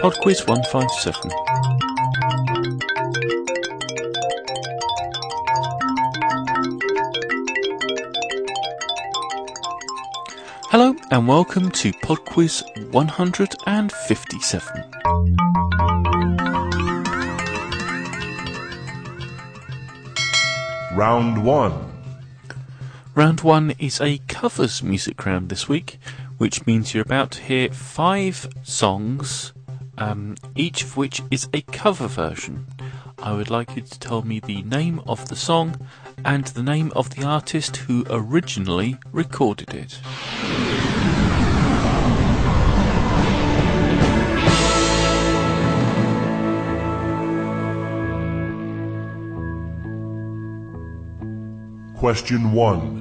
Pod Quiz 157. Hello and welcome to Pod Quiz 157. Round 1. Round 1 is a covers music round this week, which means you're about to hear five songs, um, each of which is a cover version. I would like you to tell me the name of the song and the name of the artist who originally recorded it. Question 1.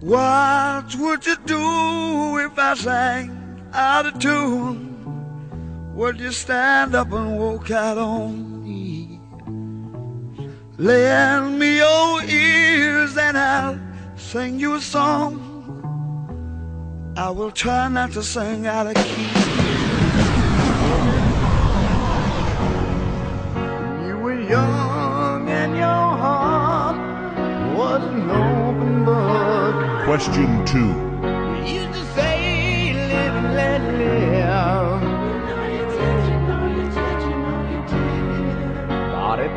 What would you do if I sang out of tune? Would you stand up and walk out on me? Lend me your ears and I'll sing you a song. I will try not to sing out of key. You were young and your heart was an open book. Question 2.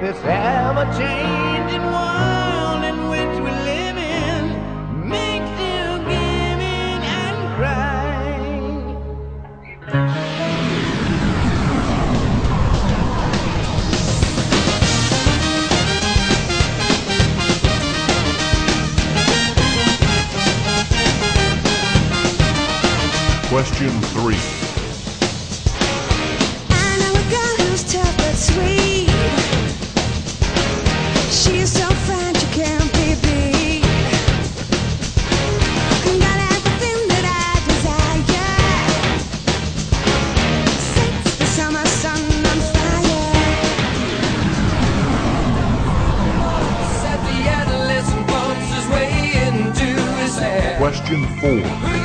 This ever 1.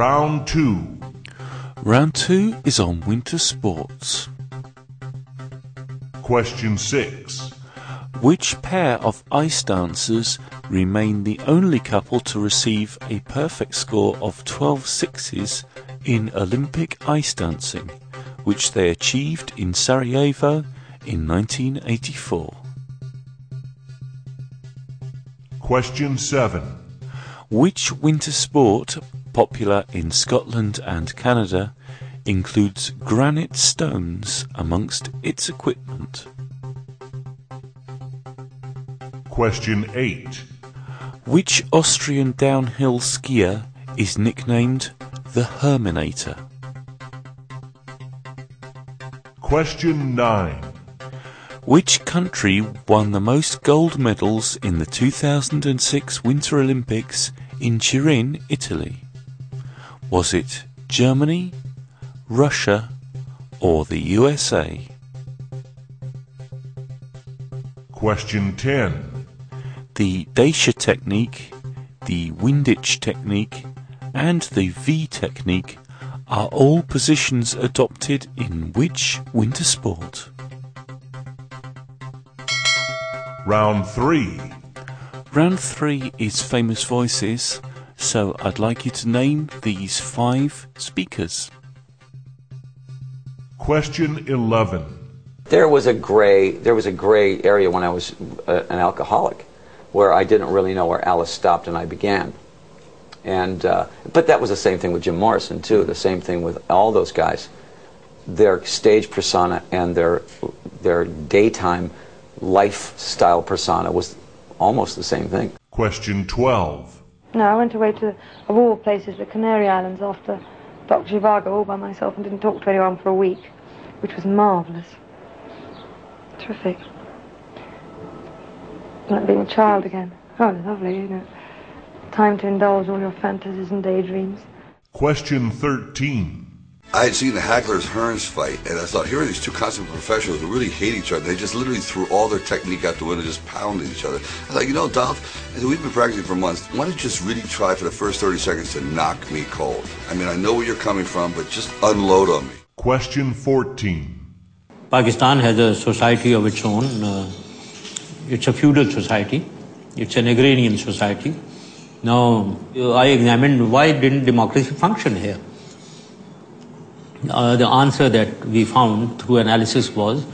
Round 2. Round 2 is on winter sports. Question 6. Which pair of ice dancers remain the only couple to receive a perfect score of 12 sixes in Olympic ice dancing, which they achieved in Sarajevo in 1984? Question 7. Which winter sport, popular in Scotland and Canada, includes granite stones amongst its equipment? Question 8. Which Austrian downhill skier is nicknamed the Herminator? Question 9. Which country won the most gold medals in the 2006 Winter Olympics in Turin, Italy? Was it Germany, Russia, or the USA? Question 10. The Däscher technique, the Windisch technique, and the V technique are all positions adopted in which winter sport? Round 3. Round three is famous voices, So I'd like you to name these five speakers. Question 11. There was a gray there was a gray area when I was uh, an alcoholic, where I didn't really know where Alice stopped and I began. And uh, but that was the same thing with Jim Morrison too. The same thing with all those guys. Their stage persona and their their daytime lifestyle persona was almost the same thing. Question 12. No, I went away to, of all places, the Canary Islands after Dr. Zhivago all by myself and didn't talk to anyone for a week, which was marvellous. Terrific. Like being a child again. Oh, lovely, you know. Time to indulge all your fantasies and daydreams. Question 13. I had seen the Hagler's Hearns fight, and I thought, here are these two consummate professionals who really hate each other. They just literally threw all their technique out the window, just pounded each other. I thought, you know, Dolph, said, we've been practicing for months. Why don't you just really try for the first 30 seconds to knock me cold? I mean, I know where you're coming from, but just unload on me. Question 14. Pakistan has a society of its own. Uh, it's a feudal society. It's an agrarian society. Now, I examined why didn't democracy function here. Uh, the answer that we found through analysis was,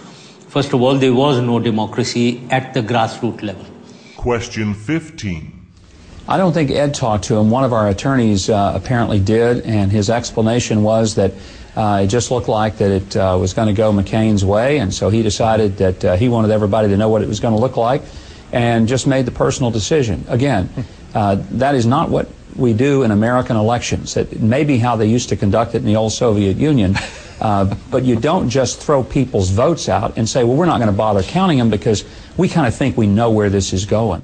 first of all, there was no democracy at the grassroots level. Question 15. I don't think Ed talked to him. One of our attorneys uh, apparently did, and his explanation was that uh, it just looked like that it uh, was going to go McCain's way, and so he decided that uh, he wanted everybody to know what it was going to look like, and just made the personal decision. Again, uh, that is not what we do in American elections. It may be how they used to conduct it in the old Soviet Union, uh, but you don't just throw people's votes out and say, well, we're not going to bother counting them because we kind of think we know where this is going.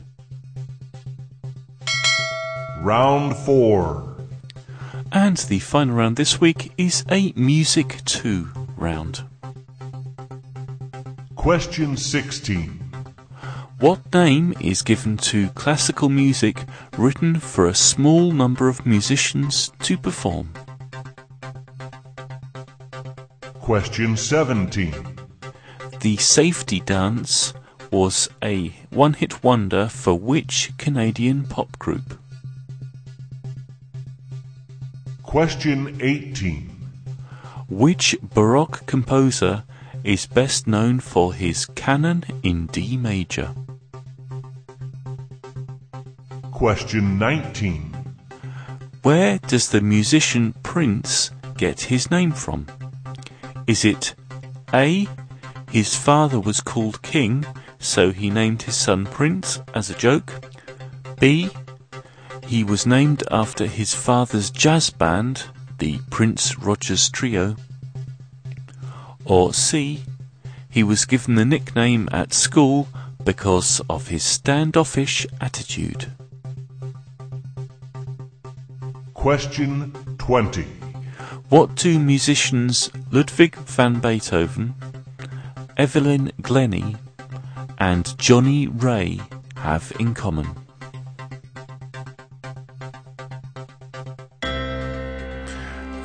Round 4. And the final round this week is a Music 2 round. Question 16. What name is given to classical music written for a small number of musicians to perform? Question 17. The Safety Dance was a one hit wonder for which Canadian pop group? Question 18. Which Baroque composer is best known for his canon in D major? Question 19. Where does the musician Prince get his name from? Is it A. His father was called King, so he named his son Prince as a joke? B. He was named after his father's jazz band, the Prince Rogers Trio? Or C. He was given the nickname at school because of his standoffish attitude? Question 20. What do musicians Ludwig van Beethoven, Evelyn Glennie, and Johnnie Ray have in common?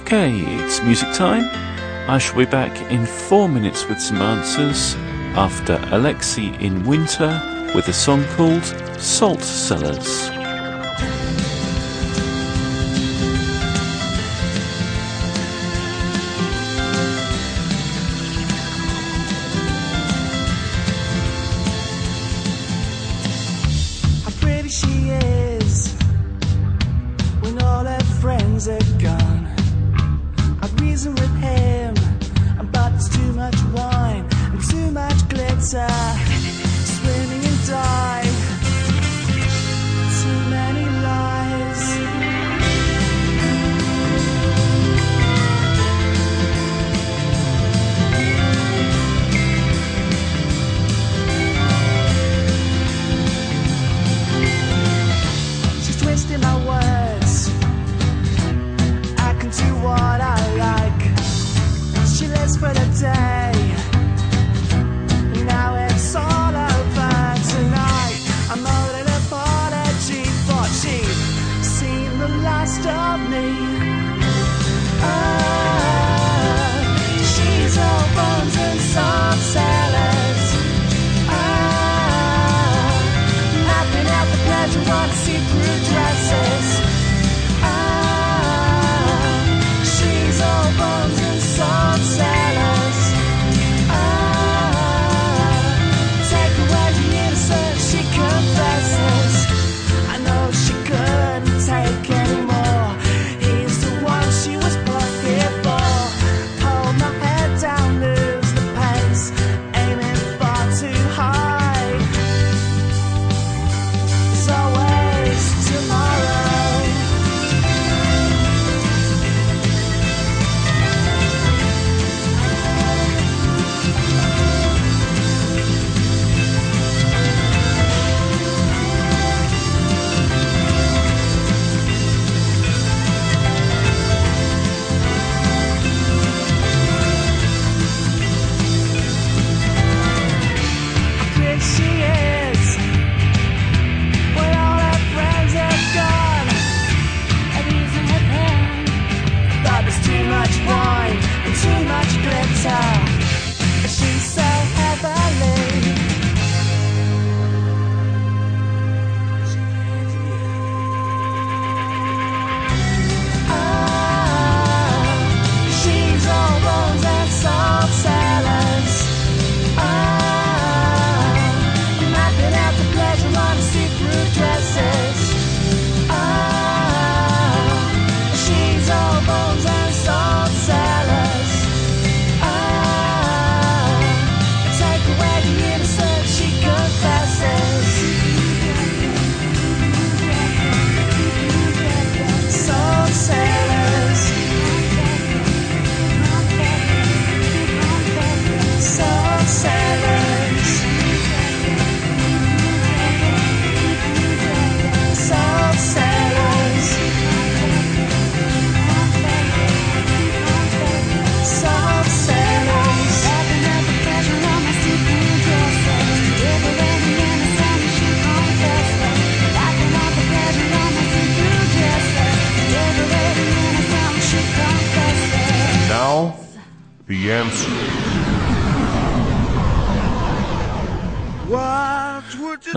Okay, it's music time. I shall be back in four minutes with some answers after Alexi in Winter with a song called Salt Cellars.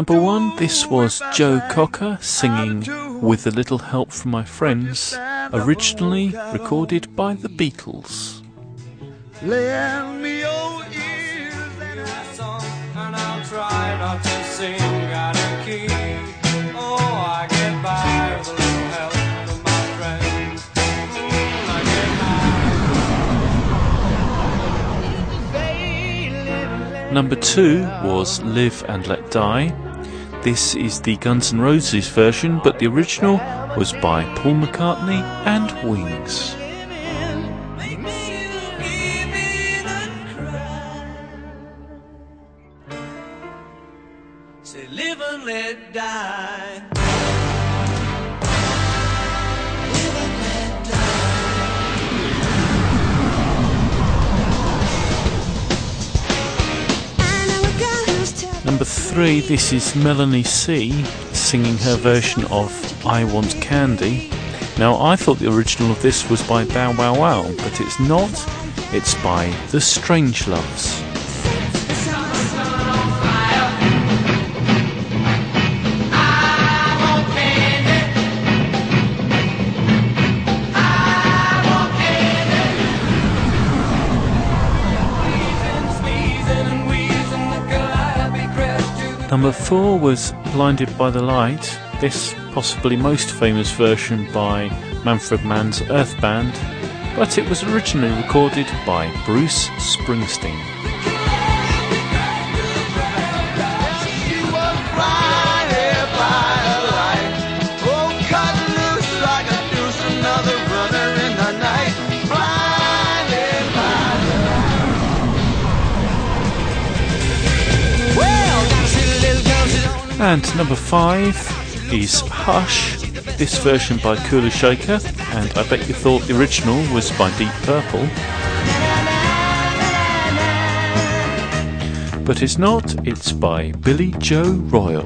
Number one, this was Joe Cocker singing With a Little Help from My Friends, originally recorded by the Beatles. Lend me your ears and and I'll try not to sing out of key. Oh, I get by with a little help from my friends. I get by. Number two was Live and Let Die. This is the Guns N' Roses version, but the original was by Paul McCartney and Wings. Three, this is Melanie C singing her version of I Want Candy. Now, I thought the original of this was by Bow Wow Wow, but it's not. It's by The Strangeloves. Number four was Blinded by the Light, this possibly most famous version by Manfred Mann's Earth Band, but it was originally recorded by Bruce Springsteen. And number five is Hush, this version by Kula Shaker, and I bet you thought the original was by Deep Purple. But it's not, it's by Billy Joe Royal.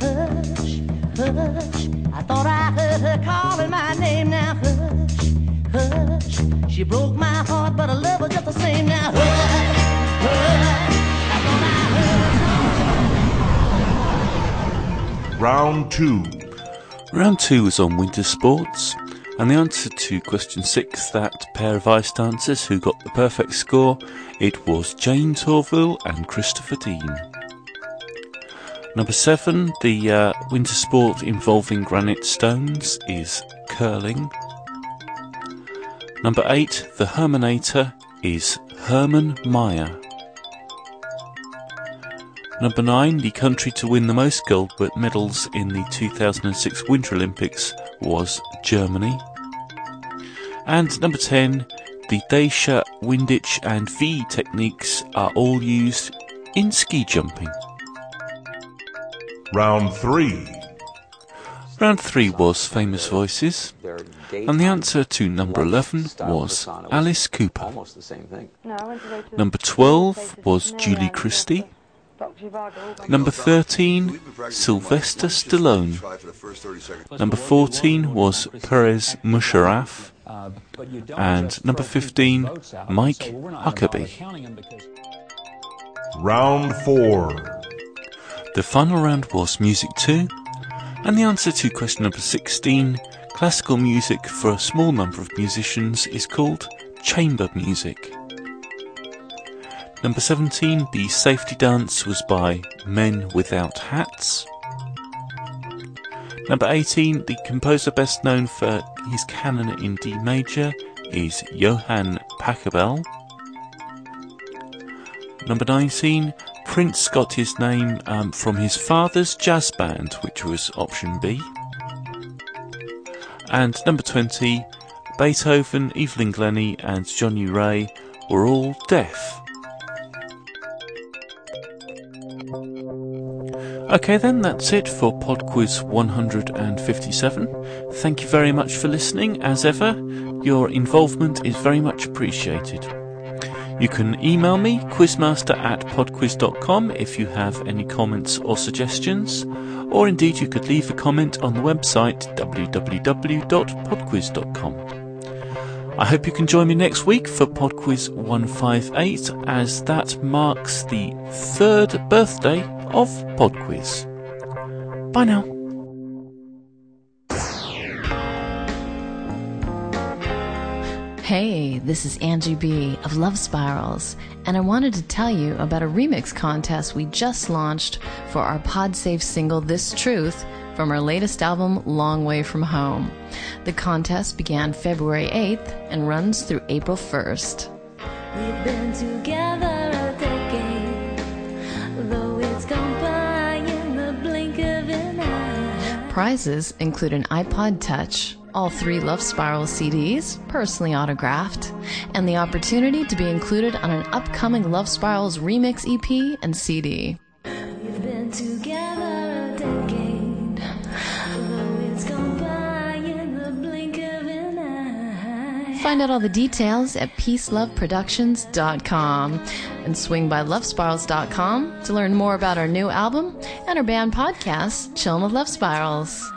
Hush, hush, I thought I heard her calling my name now. Hush, hush. She broke my heart, but I love her just the same now. Hush, hush. Round two. Round two was on winter sports, and the answer to question six, that pair of ice dancers who got the perfect score, it was Jayne Torvill and Christopher Dean. Number seven, the uh, winter sport involving granite stones is curling. Number eight, the Herminator is Hermann Maier. Number nine, the country to win the most gold medals in the 2006 Winter Olympics was Germany. And number 10, the Däscher, Windisch, and V techniques are all used in ski jumping. Round three. Round three was famous voices, and the answer to number 11 was Alice Cooper. Almost the same thing. No, I went to go to Number 12 was Julie Christie. Number 13, Sylvester Stallone. Number 14 was Pervez Musharraf. And number 15, Mike Huckabee. Round four. The final round was Music 2, and the answer to question number 16, classical music for a small number of musicians, is called chamber music. Number 17, the safety dance was by Men Without Hats. Number 18, the composer best known for his canon in D major is Johann Pachelbel. Number 19, Prince got his name um, from his father's jazz band, which was option B. And number 20, Beethoven, Evelyn Glennie, and Johnnie Ray were all deaf. Okay, then, that's it for Pod Quiz 157. Thank you very much for listening. As ever, your involvement is very much appreciated. You can email me, quizmaster at podquiz.com, if you have any comments or suggestions, or indeed you could leave a comment on the website www.podquiz.com. I hope you can join me next week for Podquiz 158 as that marks the third birthday of Podquiz. Bye now. Hey, this is Angie B of Love Spirals, and I wanted to tell you about a remix contest we just launched for our PodSafe single This Truth from our latest album Long Way From Home. The contest began February 8th and runs through April 1st. We've been together a decade, though it's gone by in the blink of an eye. Prizes include an iPod Touch, all three Love Spiral CDs, personally autographed, and the opportunity to be included on an upcoming Love Spirals remix EP and CD. Find out all the details at peaceloveproductions.com and swing by lovespirals.com to learn more about our new album and our band podcast, Chillin' with Love Spirals.